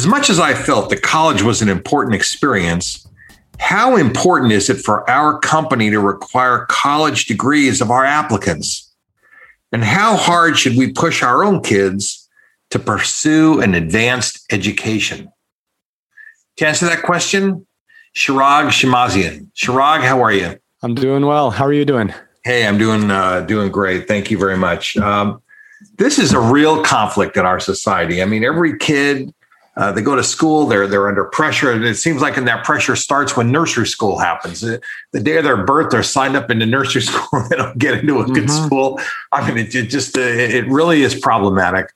As much as I felt that college was an important experience, how important is it for our company to require college degrees of our applicants? And how hard should we push our own kids to pursue an advanced education? To answer that question, Shirag Shemmassian. Shirag, how are you? I'm doing well. How are you doing? Hey, I'm doing uh, doing great. Thank you very much. Um, this is a real conflict in our society. I mean, every kid uh, they go to school, they're they're under pressure, and it seems like and that pressure starts when nursery school happens. The, the day of their birth, they're signed up into nursery school. they don't get into a good mm-hmm. school. I mean, it, it just uh, it really is problematic.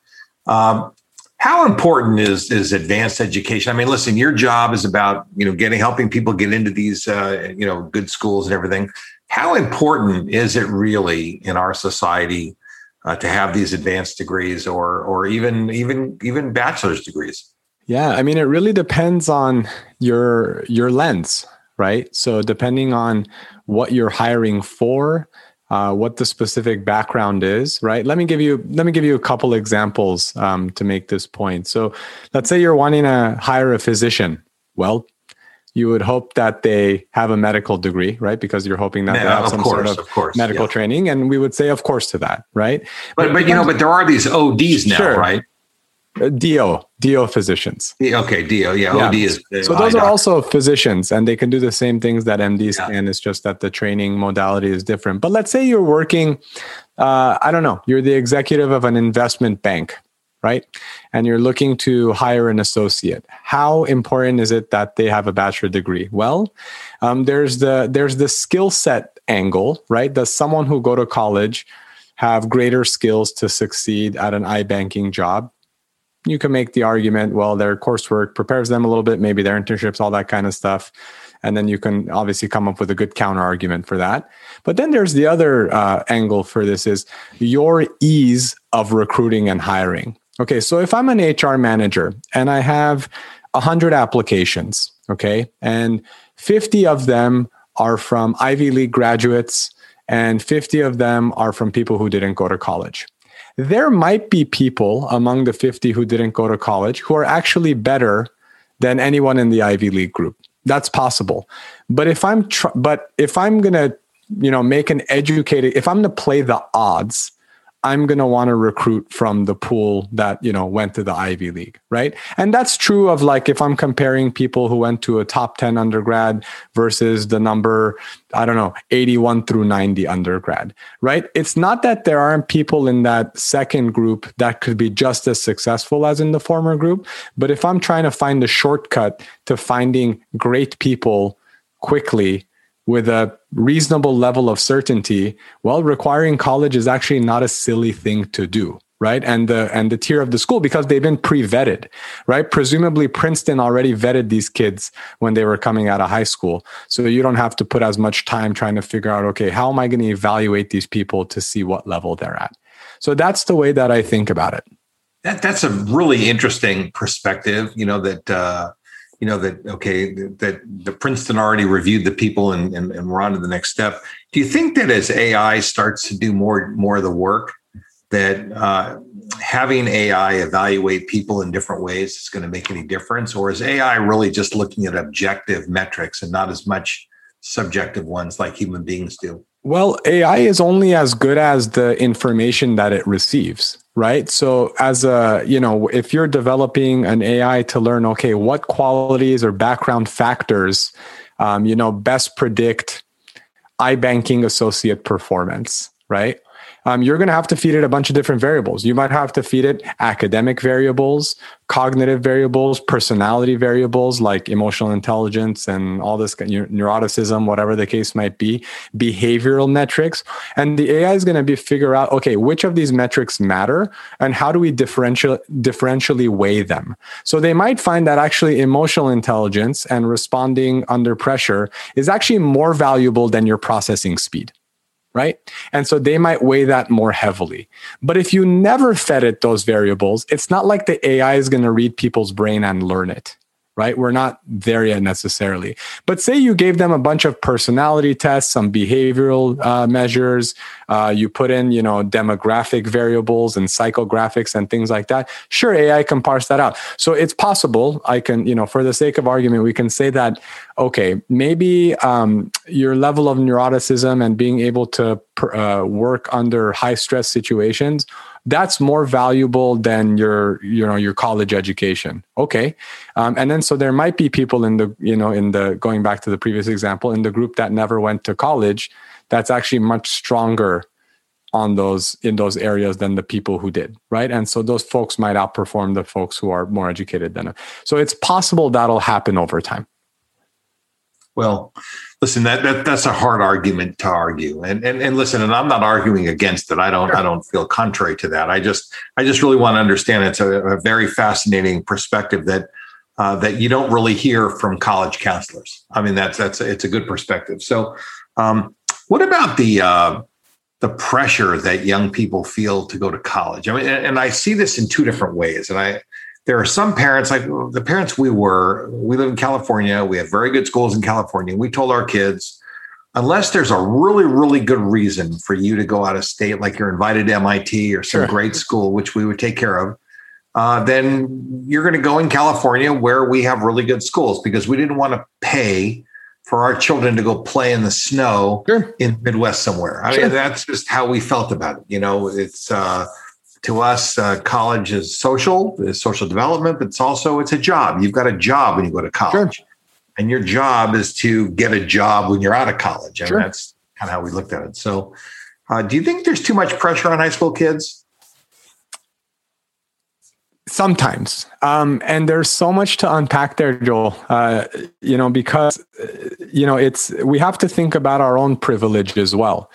Um, how important is is advanced education? I mean, listen, your job is about you know getting helping people get into these uh, you know good schools and everything. How important is it really in our society uh, to have these advanced degrees or or even even even bachelor's degrees? Yeah, I mean, it really depends on your your lens, right? So depending on what you're hiring for, uh, what the specific background is right let me give you let me give you a couple examples um, to make this point so let's say you're wanting to hire a physician well you would hope that they have a medical degree right because you're hoping that yeah, they have some course, sort of, of course, medical yeah. training and we would say of course to that right but, but, but you know but there are these ods now sure. right DO, DO physicians. Okay, DO, yeah, yeah. OD is. So those are also physicians, and they can do the same things that MDs yeah. can. It's just that the training modality is different. But let's say you're working, uh, I don't know, you're the executive of an investment bank, right? And you're looking to hire an associate. How important is it that they have a bachelor degree? Well, um, there's the there's the skill set angle, right? Does someone who go to college have greater skills to succeed at an iBanking job? You can make the argument, well, their coursework prepares them a little bit, maybe their internships, all that kind of stuff. And then you can obviously come up with a good counter argument for that. But then there's the other uh, angle for this is your ease of recruiting and hiring. Okay, so if I'm an HR manager and I have 100 applications, okay, and 50 of them are from Ivy League graduates and 50 of them are from people who didn't go to college there might be people among the 50 who didn't go to college who are actually better than anyone in the Ivy League group. That's possible. But if I'm tr- but if I'm going to, you know, make an educated if I'm going to play the odds, I'm going to want to recruit from the pool that, you know, went to the Ivy League, right? And that's true of like if I'm comparing people who went to a top 10 undergrad versus the number, I don't know, 81 through 90 undergrad, right? It's not that there aren't people in that second group that could be just as successful as in the former group, but if I'm trying to find a shortcut to finding great people quickly, with a reasonable level of certainty, well, requiring college is actually not a silly thing to do right? And the and the tier of the school because they've been pre-vetted right? Presumably princeton already vetted these kids when they were coming out of high school. So you don't have to put as much time trying to figure out okay how am i going to evaluate these people to see what level they're at? So that's the way that i think about it. That, that's a really interesting perspective you know that uh you know that okay that the princeton already reviewed the people and, and, and we're on to the next step do you think that as ai starts to do more more of the work that uh, having AI evaluate people in different ways is going to make any difference? Or is AI really just looking at objective metrics and not as much subjective ones like human beings do? Well, AI is only as good as the information that it receives, right? So, as a, you know, if you're developing an AI to learn, okay, what qualities or background factors, um, you know, best predict iBanking associate performance, right? Um, you're going to have to feed it a bunch of different variables. You might have to feed it academic variables, cognitive variables, personality variables like emotional intelligence and all this neuroticism, whatever the case might be, behavioral metrics. And the AI is going to be figure out, okay, which of these metrics matter and how do we differential, differentially weigh them? So they might find that actually emotional intelligence and responding under pressure is actually more valuable than your processing speed right? And so they might weigh that more heavily. But if you never fed it those variables, it's not like the AI is going to read people's brain and learn it right? We're not there yet necessarily. But say you gave them a bunch of personality tests, some behavioral uh, measures, uh, you put in, you know, demographic variables and psychographics and things like that. Sure, AI can parse that out. So it's possible. I can, you know, for the sake of argument, we can say that, okay, maybe um, your level of neuroticism and being able to uh, work under high stress situations that's more valuable than your you know your college education. Okay. Um, and then so there might be people in the you know in the going back to the previous example in the group that never went to college that's actually much stronger on those in those areas than the people who did right? And so those folks might outperform the folks who are more educated than them. So it's possible that'll happen over time well listen that, that that's a hard argument to argue. And, and and listen and i'm not arguing against it. I don't sure. i don't feel contrary to that. I just i just really want to understand it's a, a very fascinating perspective that uh, that you don't really hear from college counselors. I mean that's that's it's a good perspective. So um, what about the uh, the pressure that young people feel to go to college? I mean and, and i see this in two different ways. And i there are some parents like the parents we were we live in california we have very good schools in california we told our kids unless there's a really really good reason for you to go out of state like you're invited to mit or some sure. great school which we would take care of uh, then you're going to go in california where we have really good schools because we didn't want to pay for our children to go play in the snow sure. in midwest somewhere i mean that's just how we felt about it you know it's uh, to us, uh, college is social, is social development, but it's also it's a job. You've got a job when you go to college, sure. and your job is to get a job when you're out of college, and sure. that's kind of how we looked at it. So, uh, do you think there's too much pressure on high school kids? Sometimes, um, and there's so much to unpack there, Joel. Uh, you know, because uh, you know it's we have to think about our own privilege as well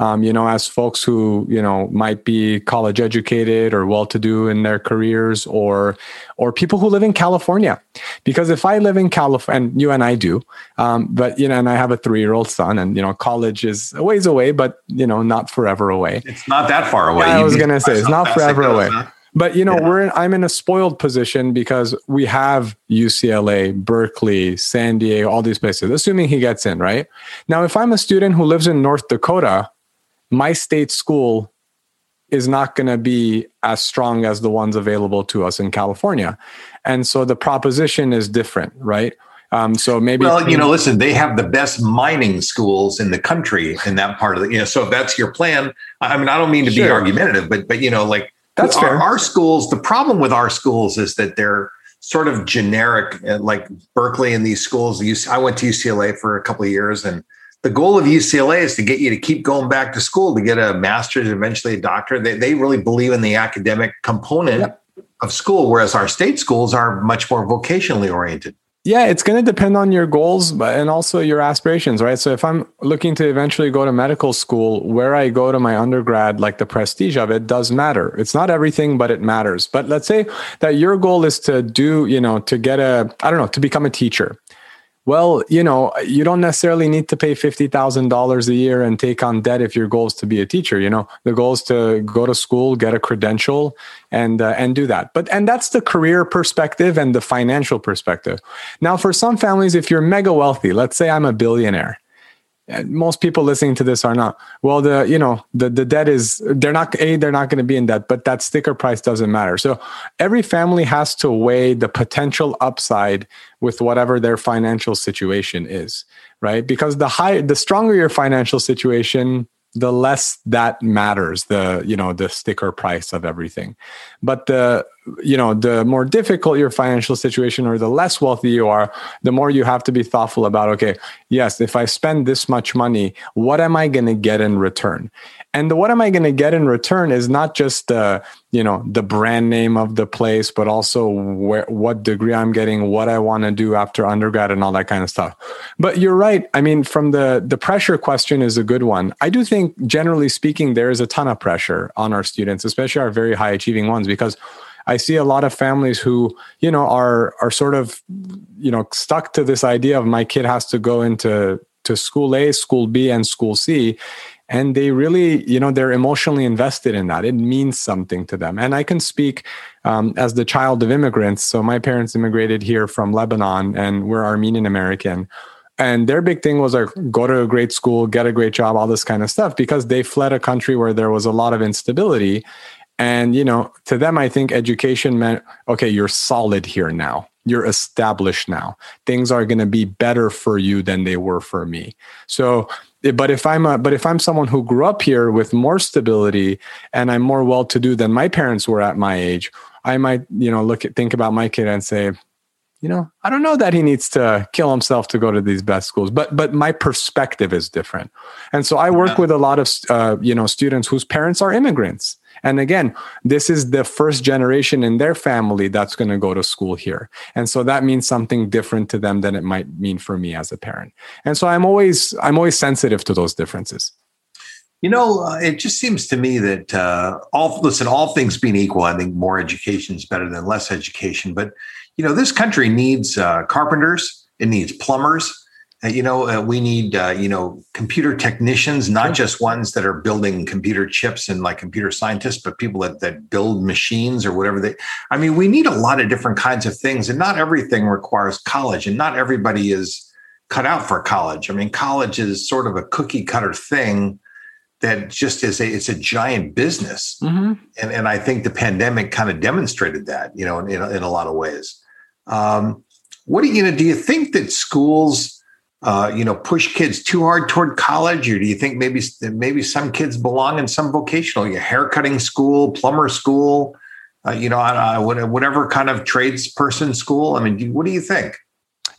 um, you know, as folks who you know might be college educated or well-to-do in their careers, or or people who live in California. Because if I live in California, and you and I do, um, but you know, and I have a three-year-old son, and you know, college is a ways away, but you know, not forever away. It's not that far away. Yeah, I was going to say it's not forever away. But you know, yeah. we're in, I'm in a spoiled position because we have UCLA, Berkeley, San Diego, all these places. Assuming he gets in, right? Now, if I'm a student who lives in North Dakota, my state school is not going to be as strong as the ones available to us in California. And so the proposition is different, right? Um, so maybe well, you know, listen, they have the best mining schools in the country in that part of the, you know, so if that's your plan, I mean, I don't mean to sure. be argumentative, but but you know, like that's our, fair. Our schools, the problem with our schools is that they're sort of generic, uh, like Berkeley and these schools. I went to UCLA for a couple of years, and the goal of UCLA is to get you to keep going back to school to get a master's, eventually a doctorate. They, they really believe in the academic component yep. of school, whereas our state schools are much more vocationally oriented. Yeah, it's going to depend on your goals but, and also your aspirations, right? So if I'm looking to eventually go to medical school, where I go to my undergrad, like the prestige of it does matter. It's not everything, but it matters. But let's say that your goal is to do, you know, to get a, I don't know, to become a teacher well, you know, you don't necessarily need to pay $50,000 a year and take on debt if your goal is to be a teacher. You know, the goal is to go to school, get a credential and, uh, and do that. But, and that's the career perspective and the financial perspective. Now, for some families, if you're mega wealthy, let's say I'm a billionaire, most people listening to this are not. Well the you know the the debt is they're not a they're not going to be in debt but that sticker price doesn't matter. So every family has to weigh the potential upside with whatever their financial situation is right? Because the higher the stronger your financial situation the less that matters the you know the sticker price of everything. But the you know the more difficult your financial situation or the less wealthy you are the more you have to be thoughtful about okay yes if i spend this much money what am i going to get in return? And the what am i going to get in return is not just the you know the brand name of the place but also where what degree i'm getting what i want to do after undergrad and all that kind of stuff. But you're right. I mean from the the pressure question is a good one. I do think generally speaking there is a ton of pressure on our students especially our very high achieving ones because I see a lot of families who, you know, are are sort of, you know, stuck to this idea of my kid has to go into to school A, school B, and school C. And they really, you know, they're emotionally invested in that. It means something to them. And I can speak um, as the child of immigrants. So my parents immigrated here from Lebanon, and we're Armenian American and their big thing was like go to a great school get a great job all this kind of stuff because they fled a country where there was a lot of instability and, you know, to them, I think education meant, okay, you're solid here now. You're established now. Things are going to be better for you than they were for me. So, eh, but if I'm a, but if I'm someone who grew up here with more stability and I'm more well to do than my parents were at my age, I might, you know, look at, think about my kid and say, you know, I don't know that he needs to kill himself to go to these best schools, but but my perspective is different, and so I work with a lot of uh, you know students whose parents are immigrants, and again, this is the first generation in their family that's going to go to school here. And so that means something different to them than it might mean for me as a parent. And so I'm always I'm always sensitive to those differences. You know, uh, it just seems to me that uh, all listen, all things being equal, I think more education is better than less education. But you know, this country needs uh, carpenters, it needs plumbers, you know, uh, we need, uh, you know, computer technicians, not just ones that are building computer chips and like computer scientists, but people that, that build machines or whatever they, I mean, we need a lot of different kinds of things and not everything requires college and not everybody is cut out for college. I mean, college is sort of a cookie cutter thing that just is a, it's a giant business. Mm-hmm. And, and I think the pandemic kind of demonstrated that, you know, in, in a lot of ways. Um, what do you, you know, do you think that schools, uh, you know, push kids too hard toward college, or do you think maybe maybe some kids belong in some vocational, you know, haircutting school, plumber school, uh, you know, uh, whatever kind of tradesperson school? I mean, do, what do you think?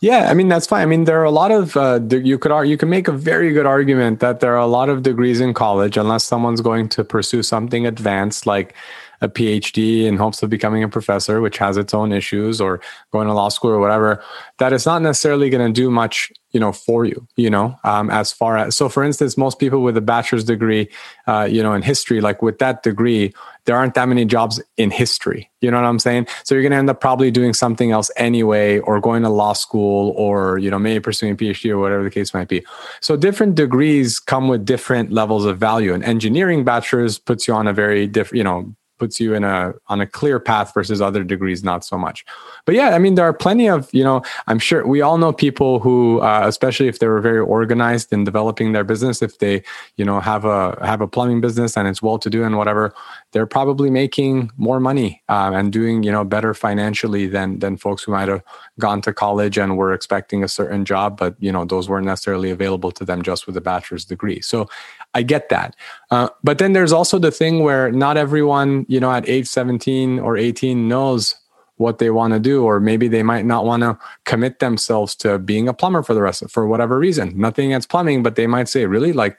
Yeah, I mean that's fine. I mean there are a lot of uh, you could you can make a very good argument that there are a lot of degrees in college unless someone's going to pursue something advanced like a PhD in hopes of becoming a professor, which has its own issues, or going to law school or whatever, that it's not necessarily going to do much, you know, for you, you know, um, as far as, so for instance, most people with a bachelor's degree, uh, you know, in history, like with that degree, there aren't that many jobs in history. You know what I'm saying? So you're going to end up probably doing something else anyway, or going to law school, or, you know, maybe pursuing a PhD or whatever the case might be. So different degrees come with different levels of value. And engineering bachelor's puts you on a very different, you know, puts you in a on a clear path versus other degrees not so much. But yeah i mean there are plenty of you know i'm sure we all know people who uh, especially if they were very organized in developing their business if they you know have a have a plumbing business and it's well to do and whatever they're probably making more money um, and doing you know better financially than than folks who might have gone to college and were expecting a certain job but you know those weren't necessarily available to them just with a bachelor's degree so I get that. Uh, but then there's also the thing where not everyone, you know, at age 17 or 18 knows what they want to do, or maybe they might not want to commit themselves to being a plumber for the rest of for whatever reason. Nothing against plumbing, but they might say, really, like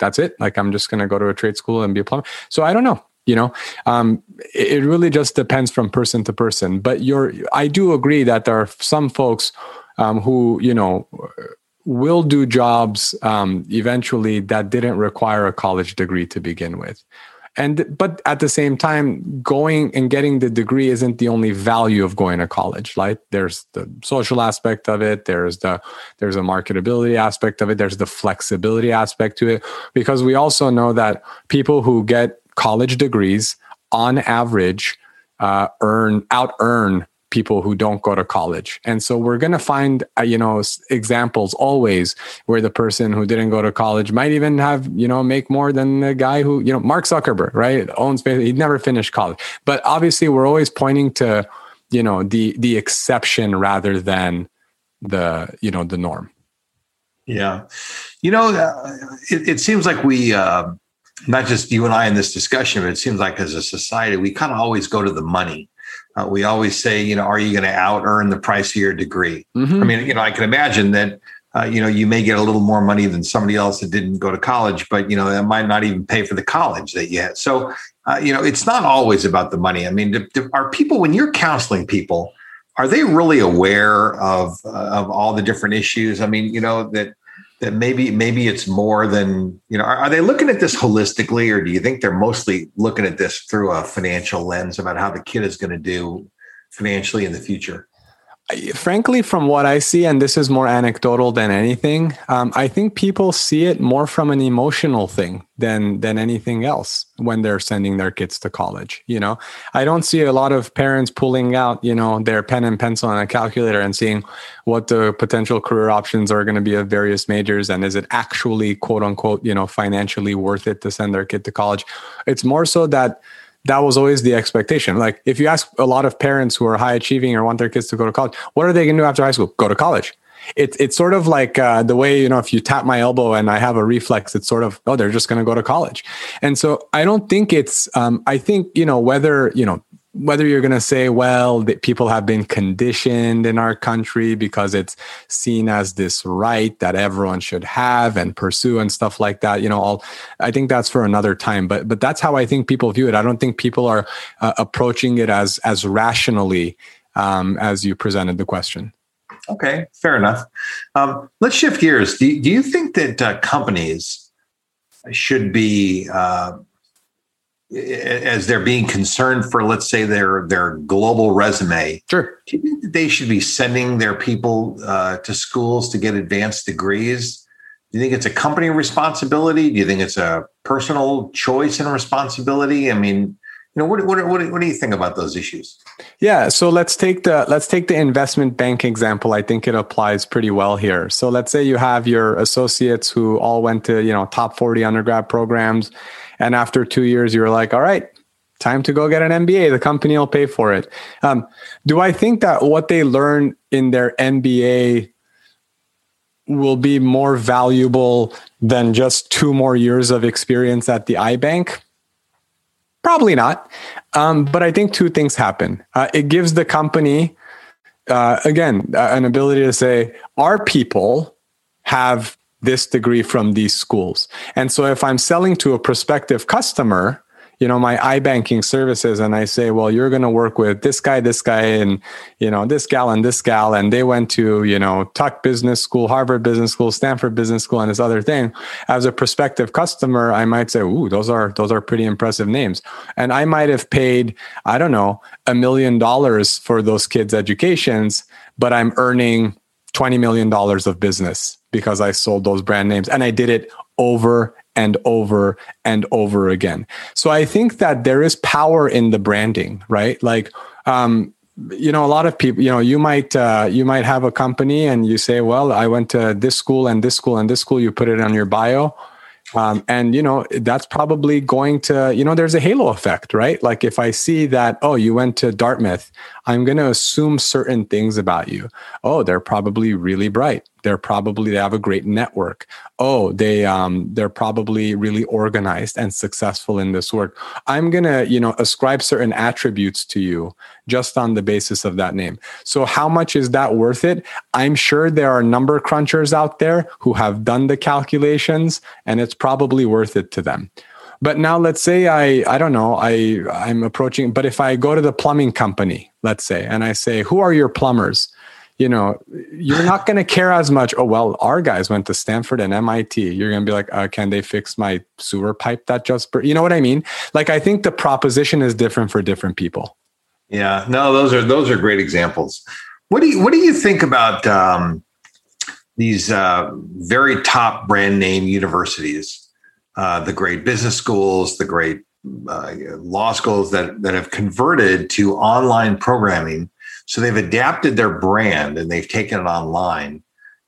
that's it. Like I'm just going to go to a trade school and be a plumber. So I don't know. You know, um, it, really just depends from person to person. But you're, I do agree that there are some folks um, who, you know, will do jobs um, eventually that didn't require a college degree to begin with. And but at the same time going and getting the degree isn't the only value of going to college right? There's the social aspect of it there's the there's a marketability aspect of it there's the flexibility aspect to it. Because we also know that people who get college degrees on average uh, earn out earn people who don't go to college. And so we're going to find, uh, you know, examples always where the person who didn't go to college might even have, you know, make more than the guy who, you know, Mark Zuckerberg, right? Owns, he never finished college. But obviously we're always pointing to, you know, the, the exception rather than the, you know, the norm. Yeah. You know, uh, it, it, seems like we, uh, not just you and I in this discussion, but it seems like as a society, we kind of always go to the money. Uh, we always say, you know, are you going to out earn the price of your degree? Mm-hmm. I mean, you know, I can imagine that, uh, you know, you may get a little more money than somebody else that didn't go to college, but, you know, that might not even pay for the college that you had. So, uh, you know, it's not always about the money. I mean, do, do, are people, when you're counseling people, are they really aware of, uh, of all the different issues? I mean, you know, that, that maybe maybe it's more than you know are, are, they looking at this holistically or do you think they're mostly looking at this through a financial lens about how the kid is going to do financially in the future frankly, from what I see, and this is more anecdotal than anything, um, I think people see it more from an emotional thing than than anything else when they're sending their kids to college. You know, I don't see a lot of parents pulling out, you know, their pen and pencil and a calculator and seeing what the potential career options are going to be of various majors and is it actually quote unquote, you know, financially worth it to send their kid to college. It's more so that that was always the expectation. Like if you ask a lot of parents who are high achieving or want their kids to go to college, what are they going to do after high school? Go to college. It's it's sort of like uh, the way you know if you tap my elbow and I have a reflex, it's sort of oh they're just going to go to college, and so I don't think it's. Um, I think you know whether you know whether you're going to say, well, that people have been conditioned in our country because it's seen as this right that everyone should have and pursue and stuff like that, you know, all, I think that's for another time. But but that's how I think people view it. I don't think people are uh, approaching it as as rationally um, as you presented the question. Okay, fair enough. Um, let's shift gears. Do, do you think that uh, companies should be uh, as they're being concerned for let's say their their global resume sure. do you think that they should be sending their people uh, to schools to get advanced degrees? Do you think it's a company responsibility? Do you think it's a personal choice and responsibility? I mean you know what, what, what, what do you think about those issues? Yeah so let's take the let's take the investment bank example. I think it applies pretty well here. So let's say you have your associates who all went to you know top 40 undergrad programs and after two years, you're like, all right, time to go get an MBA. The company will pay for it. Um, do I think that what they learn in their MBA will be more valuable than just two more years of experience at the iBank? Probably not. Um, but I think two things happen. Uh, it gives the company, uh, again, uh, an ability to say, our people have this degree from these schools. And so if I'm selling to a prospective customer, you know, my iBanking services and I say, well, you're going to work with this guy, this guy, and, you know, this gal and this gal. And they went to, you know, Tuck Business School, Harvard Business School, Stanford Business School, and this other thing. As a prospective customer, I might say, ooh, those are, those are pretty impressive names. And I might have paid, I don't know, a million dollars for those kids' educations, but I'm earning $20 million of business because I sold those brand names and I did it over and over and over again. So I think that there is power in the branding, right? Like, um, you know, a lot of people, you know, you might uh, you might have a company and you say, well, I went to this school and this school and this school. You put it on your bio. Um, and you know that's probably going to you know there's a halo effect right like if i see that oh you went to dartmouth i'm going to assume certain things about you oh they're probably really bright they're probably they have a great network. Oh they um they're probably really organized and successful in this work. I'm going to you know ascribe certain attributes to you just on the basis of that name. So how much is that worth it? I'm sure there are number crunchers out there who have done the calculations and it's probably worth it to them. But now let's say i i don't know i i'm approaching but if i go to the plumbing company let's say and i say who are your plumbers you know, you're not going to care as much. Oh, well, our guys went to Stanford and MIT. You're going to be like, uh, can they fix my sewer pipe that just, bur-? you know what I mean? Like, I think the proposition is different for different people. Yeah, no, those are, those are great examples. What do you, what do you think about um, these uh, very top brand name universities, uh, the great business schools, the great uh, law schools that, that have converted to online programming So they've adapted their brand and they've taken it online.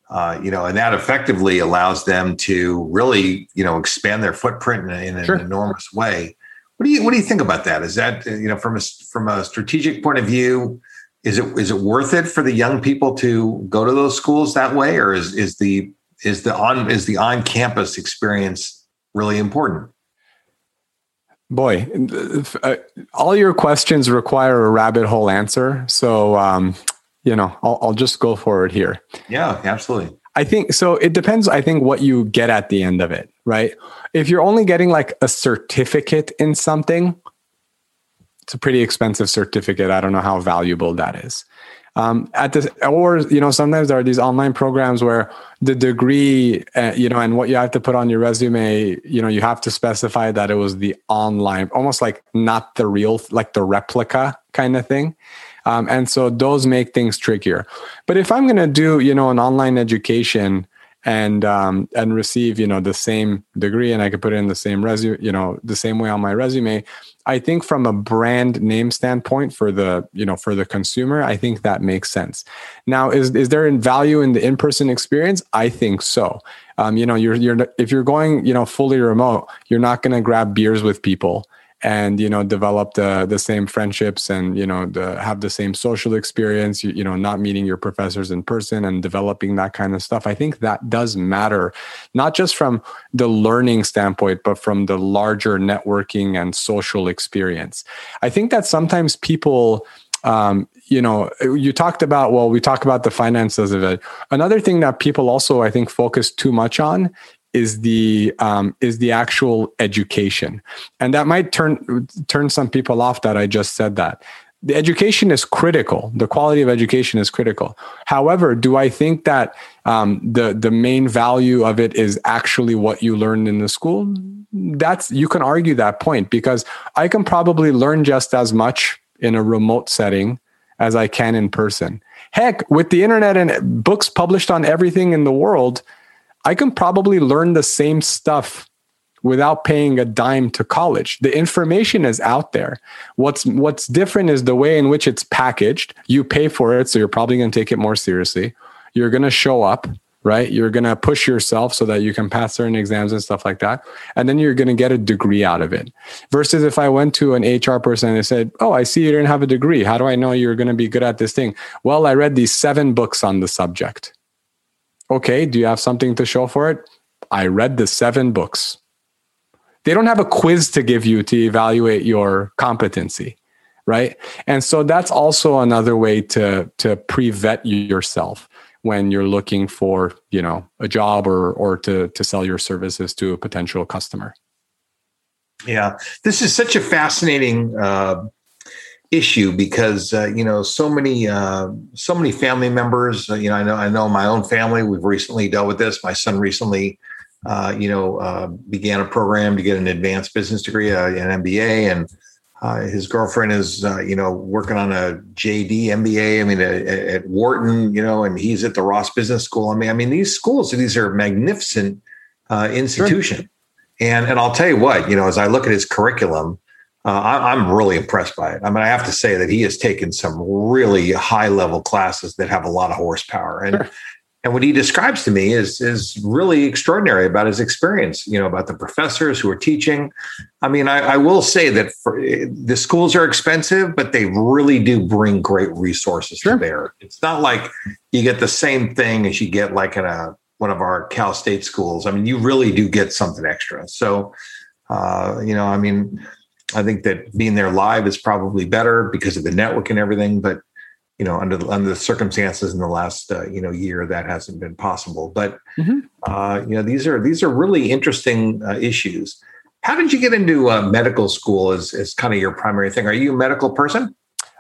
Uh, you know, and that effectively allows them to really, you know, expand their footprint in, in an sure. enormous way. What do you what do you think about that? Is that you know from a from a strategic point of view, is it is it worth it for the young people to go to those schools that way, or is is the is the on is the on campus experience really important? Boy, uh, all your questions require a rabbit hole answer. So, um, you know, I'll, I'll just go forward here. Yeah, absolutely. I think so. It depends, I think, what you get at the end of it, right? If you're only getting like a certificate in something, it's a pretty expensive certificate. I don't know how valuable that is. Um, at this, or you know, sometimes there are these online programs where the degree, uh, you know, and what you have to put on your resume, you know, you have to specify that it was the online, almost like not the real, like the replica kind of thing. Um, and so those make things trickier. But if I'm going to do, you know, an online education and um, and receive you know the same degree and i could put it in the same resume you know the same way on my resume. I think from a brand name standpoint for the you know for the consumer i think that makes sense. Now is is there in value in the in-person experience? I think so. Um, you know you're you're if you're going you know fully remote you're not going to grab beers with people and you know develop the the same friendships and you know the, have the same social experience you, you know not meeting your professors in person and developing that kind of stuff. I think that does matter not just from the learning standpoint but from the larger networking and social experience. I think that sometimes people um, you know you talked about well we talk about the finances of it. Another thing that people also i think focus too much on is the um, is the actual education, and that might turn turn some people off that I just said that. The education is critical. The quality of education is critical. However, do I think that um, the the main value of it is actually what you learned in the school? That's you can argue that point because I can probably learn just as much in a remote setting as I can in person. Heck, with the internet and books published on everything in the world, I can probably learn the same stuff without paying a dime to college. The information is out there. What's what's different is the way in which it's packaged. You pay for it, so you're probably going to take it more seriously. You're going to show up, right? You're going to push yourself so that you can pass certain exams and stuff like that. And then you're going to get a degree out of it. Versus if I went to an HR person and they said, "Oh, I see you didn't have a degree. How do I know you're going to be good at this thing?" Well, I read these 7 books on the subject Okay, do you have something to show for it? I read the seven books. They don't have a quiz to give you to evaluate your competency, right? And so that's also another way to to pre-vet yourself when you're looking for, you know, a job or or to to sell your services to a potential customer. Yeah, this is such a fascinating uh, issue because uh, you know so many uh, so many family members uh, you know I know I know my own family. We've recently dealt with this. My son recently uh, you know uh, began a program to get an advanced business degree uh, an MBA and his girlfriend is you know working on a JD MBA I mean at, at, Wharton you know and he's at the Ross Business School. I mean I mean these schools these are magnificent institution sure. and and I'll tell you what you know as I look at his curriculum uh, I, am really impressed by it. I mean, I have to say that he has taken some really high level classes that have a lot of horsepower, and sure. and what he describes to me is is really extraordinary about his experience. You know, about the professors who are teaching. I mean, I, I will say that for, the schools are expensive, but they really do bring great resources sure. to bear. It's not like you get the same thing as you get like in a one of our Cal State schools. I mean, you really do get something extra. So, uh, you know, I mean I think that being there live is probably better because of the network and everything. But you know, under the, under the circumstances in the last uh, you know year, that hasn't been possible. But mm-hmm. uh, you know, these are these are really interesting uh, issues. How did you get into uh, medical school as as kind of your primary thing? Are you a medical person?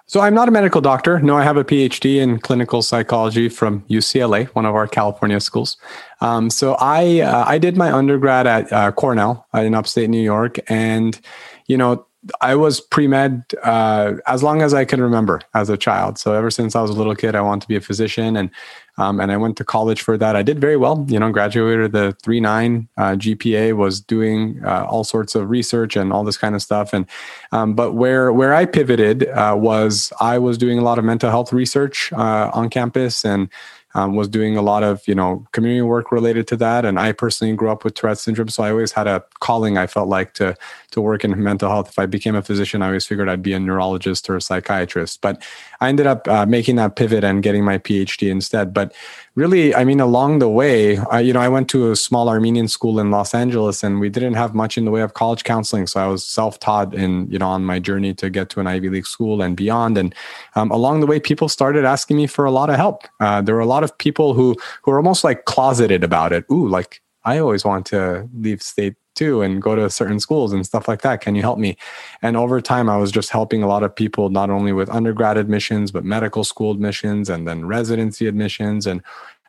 So I'm not a medical doctor. No, I have a PhD in clinical psychology from UCLA, one of our California schools. Um, so I uh, I did my undergrad at uh, Cornell in upstate New York, and you know, I was pre med uh, as long as I can remember as a child. So ever since I was a little kid, I wanted to be a physician, and um, and I went to college for that. I did very well. You know, graduated the three nine uh, GPA. Was doing uh, all sorts of research and all this kind of stuff. And um, but where where I pivoted uh, was I was doing a lot of mental health research uh, on campus and um, was doing a lot of you know community work related to that and i personally grew up with tourette's syndrome so i always had a calling i felt like to to work in mental health if i became a physician i always figured i'd be a neurologist or a psychiatrist but i ended up uh, making that pivot and getting my phd instead but really, I mean, along the way, I, you know, I went to a small Armenian school in Los Angeles, and we didn't have much in the way of college counseling. So I was self-taught in, you know, on my journey to get to an Ivy League school and beyond. And um, along the way, people started asking me for a lot of help. Uh, there were a lot of people who who were almost like closeted about it. Ooh, like I always want to leave state too and go to certain schools and stuff like that. Can you help me? And over time, I was just helping a lot of people, not only with undergrad admissions, but medical school admissions and then residency admissions. And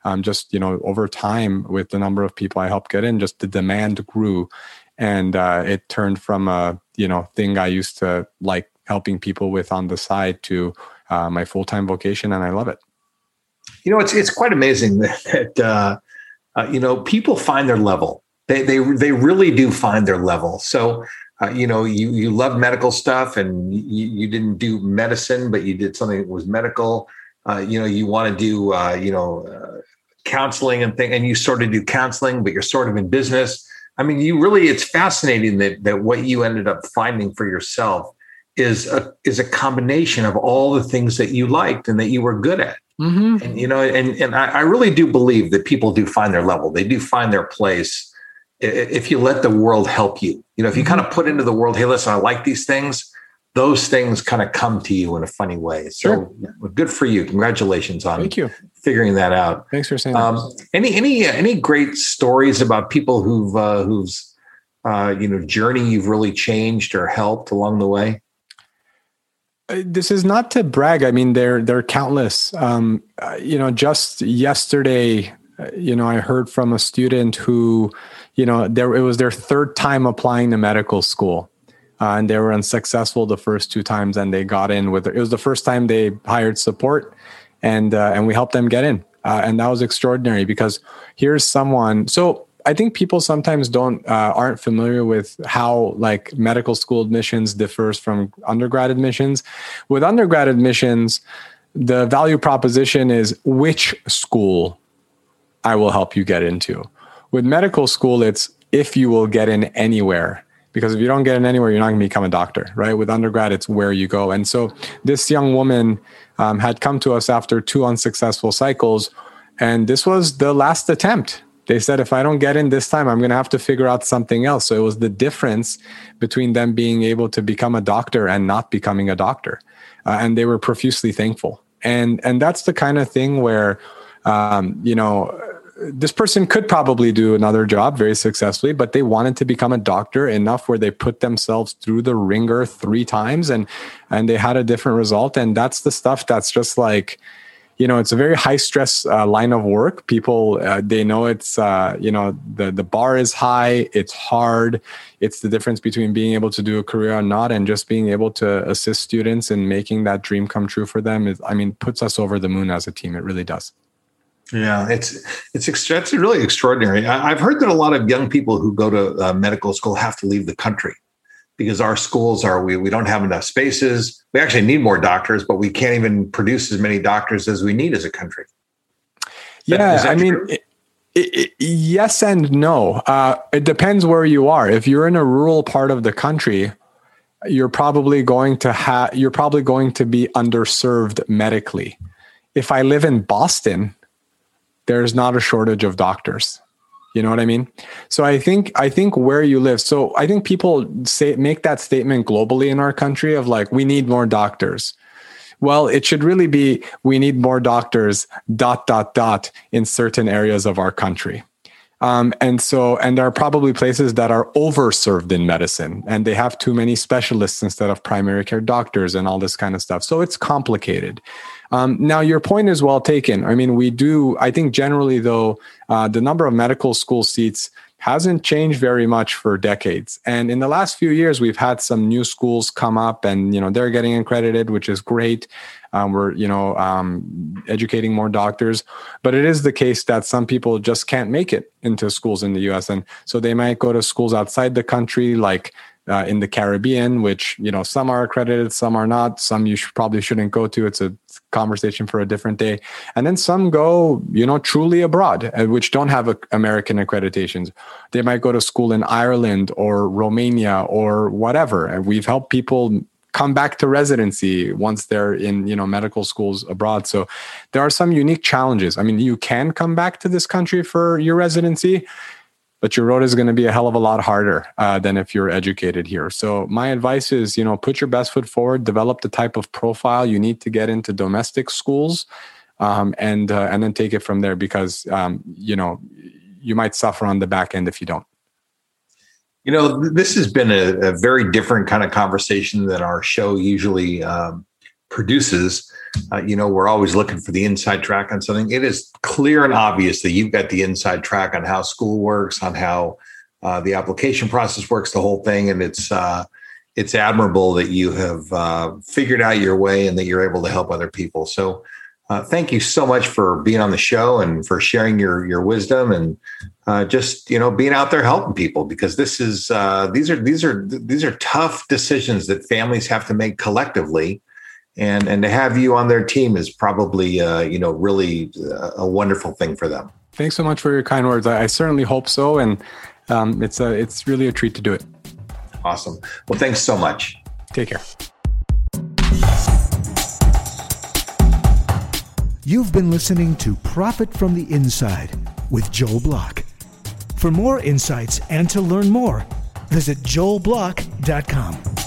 um, just, you know, over time with the number of people I helped get in, just the demand grew. And uh, it turned from a, you know, thing I used to like helping people with on the side to uh, my full time vocation. And I love it. You know, it's, it's quite amazing that, that uh, uh, you know, people find their level they they they really do find their level. So uh, you know you you love medical stuff and you, you didn't do medicine, but you did something that was medical. Uh, you know you want to do uh, you know uh, counseling and thing, and you sort of do counseling, but you're sort of in business. I mean, you really it's fascinating that that what you ended up finding for yourself is a is a combination of all the things that you liked and that you were good at. Mm-hmm. And you know, and and I, I really do believe that people do find their level. They do find their place if you let the world help you, you know, if you mm-hmm. kind of put into the world, hey, listen, I like these things, those things kind of come to you in a funny way. So sure. good for you. Congratulations on Thank you. figuring that out. Thanks for saying um, that. Any any any great stories about people who've uh, whose uh, you know journey you've really changed or helped along the way? Uh, this is not to brag. I mean, they're they're countless. Um, uh, you know, just yesterday, uh, you know, I heard from a student who you know, there it was their third time applying to medical school. Uh, and they were unsuccessful the first two times and they got in with it. Was the first time they hired support and uh, and we helped them get in. Uh, and that was extraordinary because here's someone so I think people sometimes don't uh, aren't familiar with how like medical school admissions differs from undergrad admissions. With undergrad admissions, the value proposition is which school I will help you get into. With medical school, it's if you will get in anywhere. Because if you don't get in anywhere, you're not going to become a doctor, right? With undergrad, it's where you go. And so this young woman um, had come to us after two unsuccessful cycles. And this was the last attempt. They said, if I don't get in this time, I'm going to have to figure out something else. So it was the difference between them being able to become a doctor and not becoming a doctor. Uh, and they were profusely thankful. And, and that's the kind of thing where, um, you know, this person could probably do another job very successfully, but they wanted to become a doctor enough where they put themselves through the wringer three times and and they had a different result. And that's the stuff that's just like, you know, it's a very high stress uh, line of work. People uh, they know it's uh, you know the the bar is high, it's hard. It's the difference between being able to do a career or not, and just being able to assist students in making that dream come true for them. Is, I mean, puts us over the moon as a team. It really does. Yeah, it's it's it's really extraordinary. I, have heard that a lot of young people who go to uh, medical school have to leave the country because our schools are we we don't have enough spaces. We actually need more doctors, but we can't even produce as many doctors as we need as a country. yeah, I mean. It, it, yes and no. Uh, it depends where you are. If you're in a rural part of the country, you're probably going to have you're probably going to be underserved medically. If I live in Boston, there's not a shortage of doctors. You know what i mean? So i think i think where you live so i think people say make that statement globally in our country of like we need more doctors. Well it should really be we need more doctors dot dot dot in certain areas of our country. Um, and so and there are probably places that are overserved in medicine and they have too many specialists instead of primary care doctors and all this kind of stuff. So it's complicated um, now, your point is well taken. I mean, we do, I think generally, though, uh, the number of medical school seats hasn't changed very much for decades. And in the last few years, we've had some new schools come up, and you know they're getting accredited, which is great. Um, we're you know um, educating more doctors, but it is the case that some people just can't make it into schools in the U.S. and so they might go to schools outside the country, like uh, in the Caribbean, which you know some are accredited, some are not. Some you should, probably shouldn't go to. It's a conversation for a different day. And then some go, you know, truly abroad, uh, which don't have a, American accreditations. They might go to school in Ireland or Romania or whatever. And we've helped people come back to residency once they're in you know medical schools abroad so there are some unique challenges i mean you can come back to this country for your residency but your road is going to be a hell of a lot harder uh, than if you're educated here. So my advice is, you know, put your best foot forward, develop the type of profile you need to get into domestic schools, um, and uh, and then take it from there because um, you know you might suffer on the back end if you don't. You know, this has been a, a very different kind of conversation than our show usually um, produces uh, you know, we're always looking for the inside track on something. It is clear and obvious that you've got the inside track on how school works, on how uh, the application process works, the whole thing, and it's uh, it's admirable that you have uh, figured out your way and that you're able to help other people. So. Uh, thank you so much for being on the show and for sharing your your wisdom and uh, just you know being out there helping people because this is these are these are these are tough decisions that families have to make collectively and and to have you on their team is probably uh, you know really uh, a wonderful thing for them. Thanks so much for your kind words. I, I certainly hope so, and um, it's a it's really a treat to do it. Awesome. Well, thanks so much. Take care. You've been listening to Profit from the Inside with Joel Block. For more insights and to learn more, visit joelblock.com.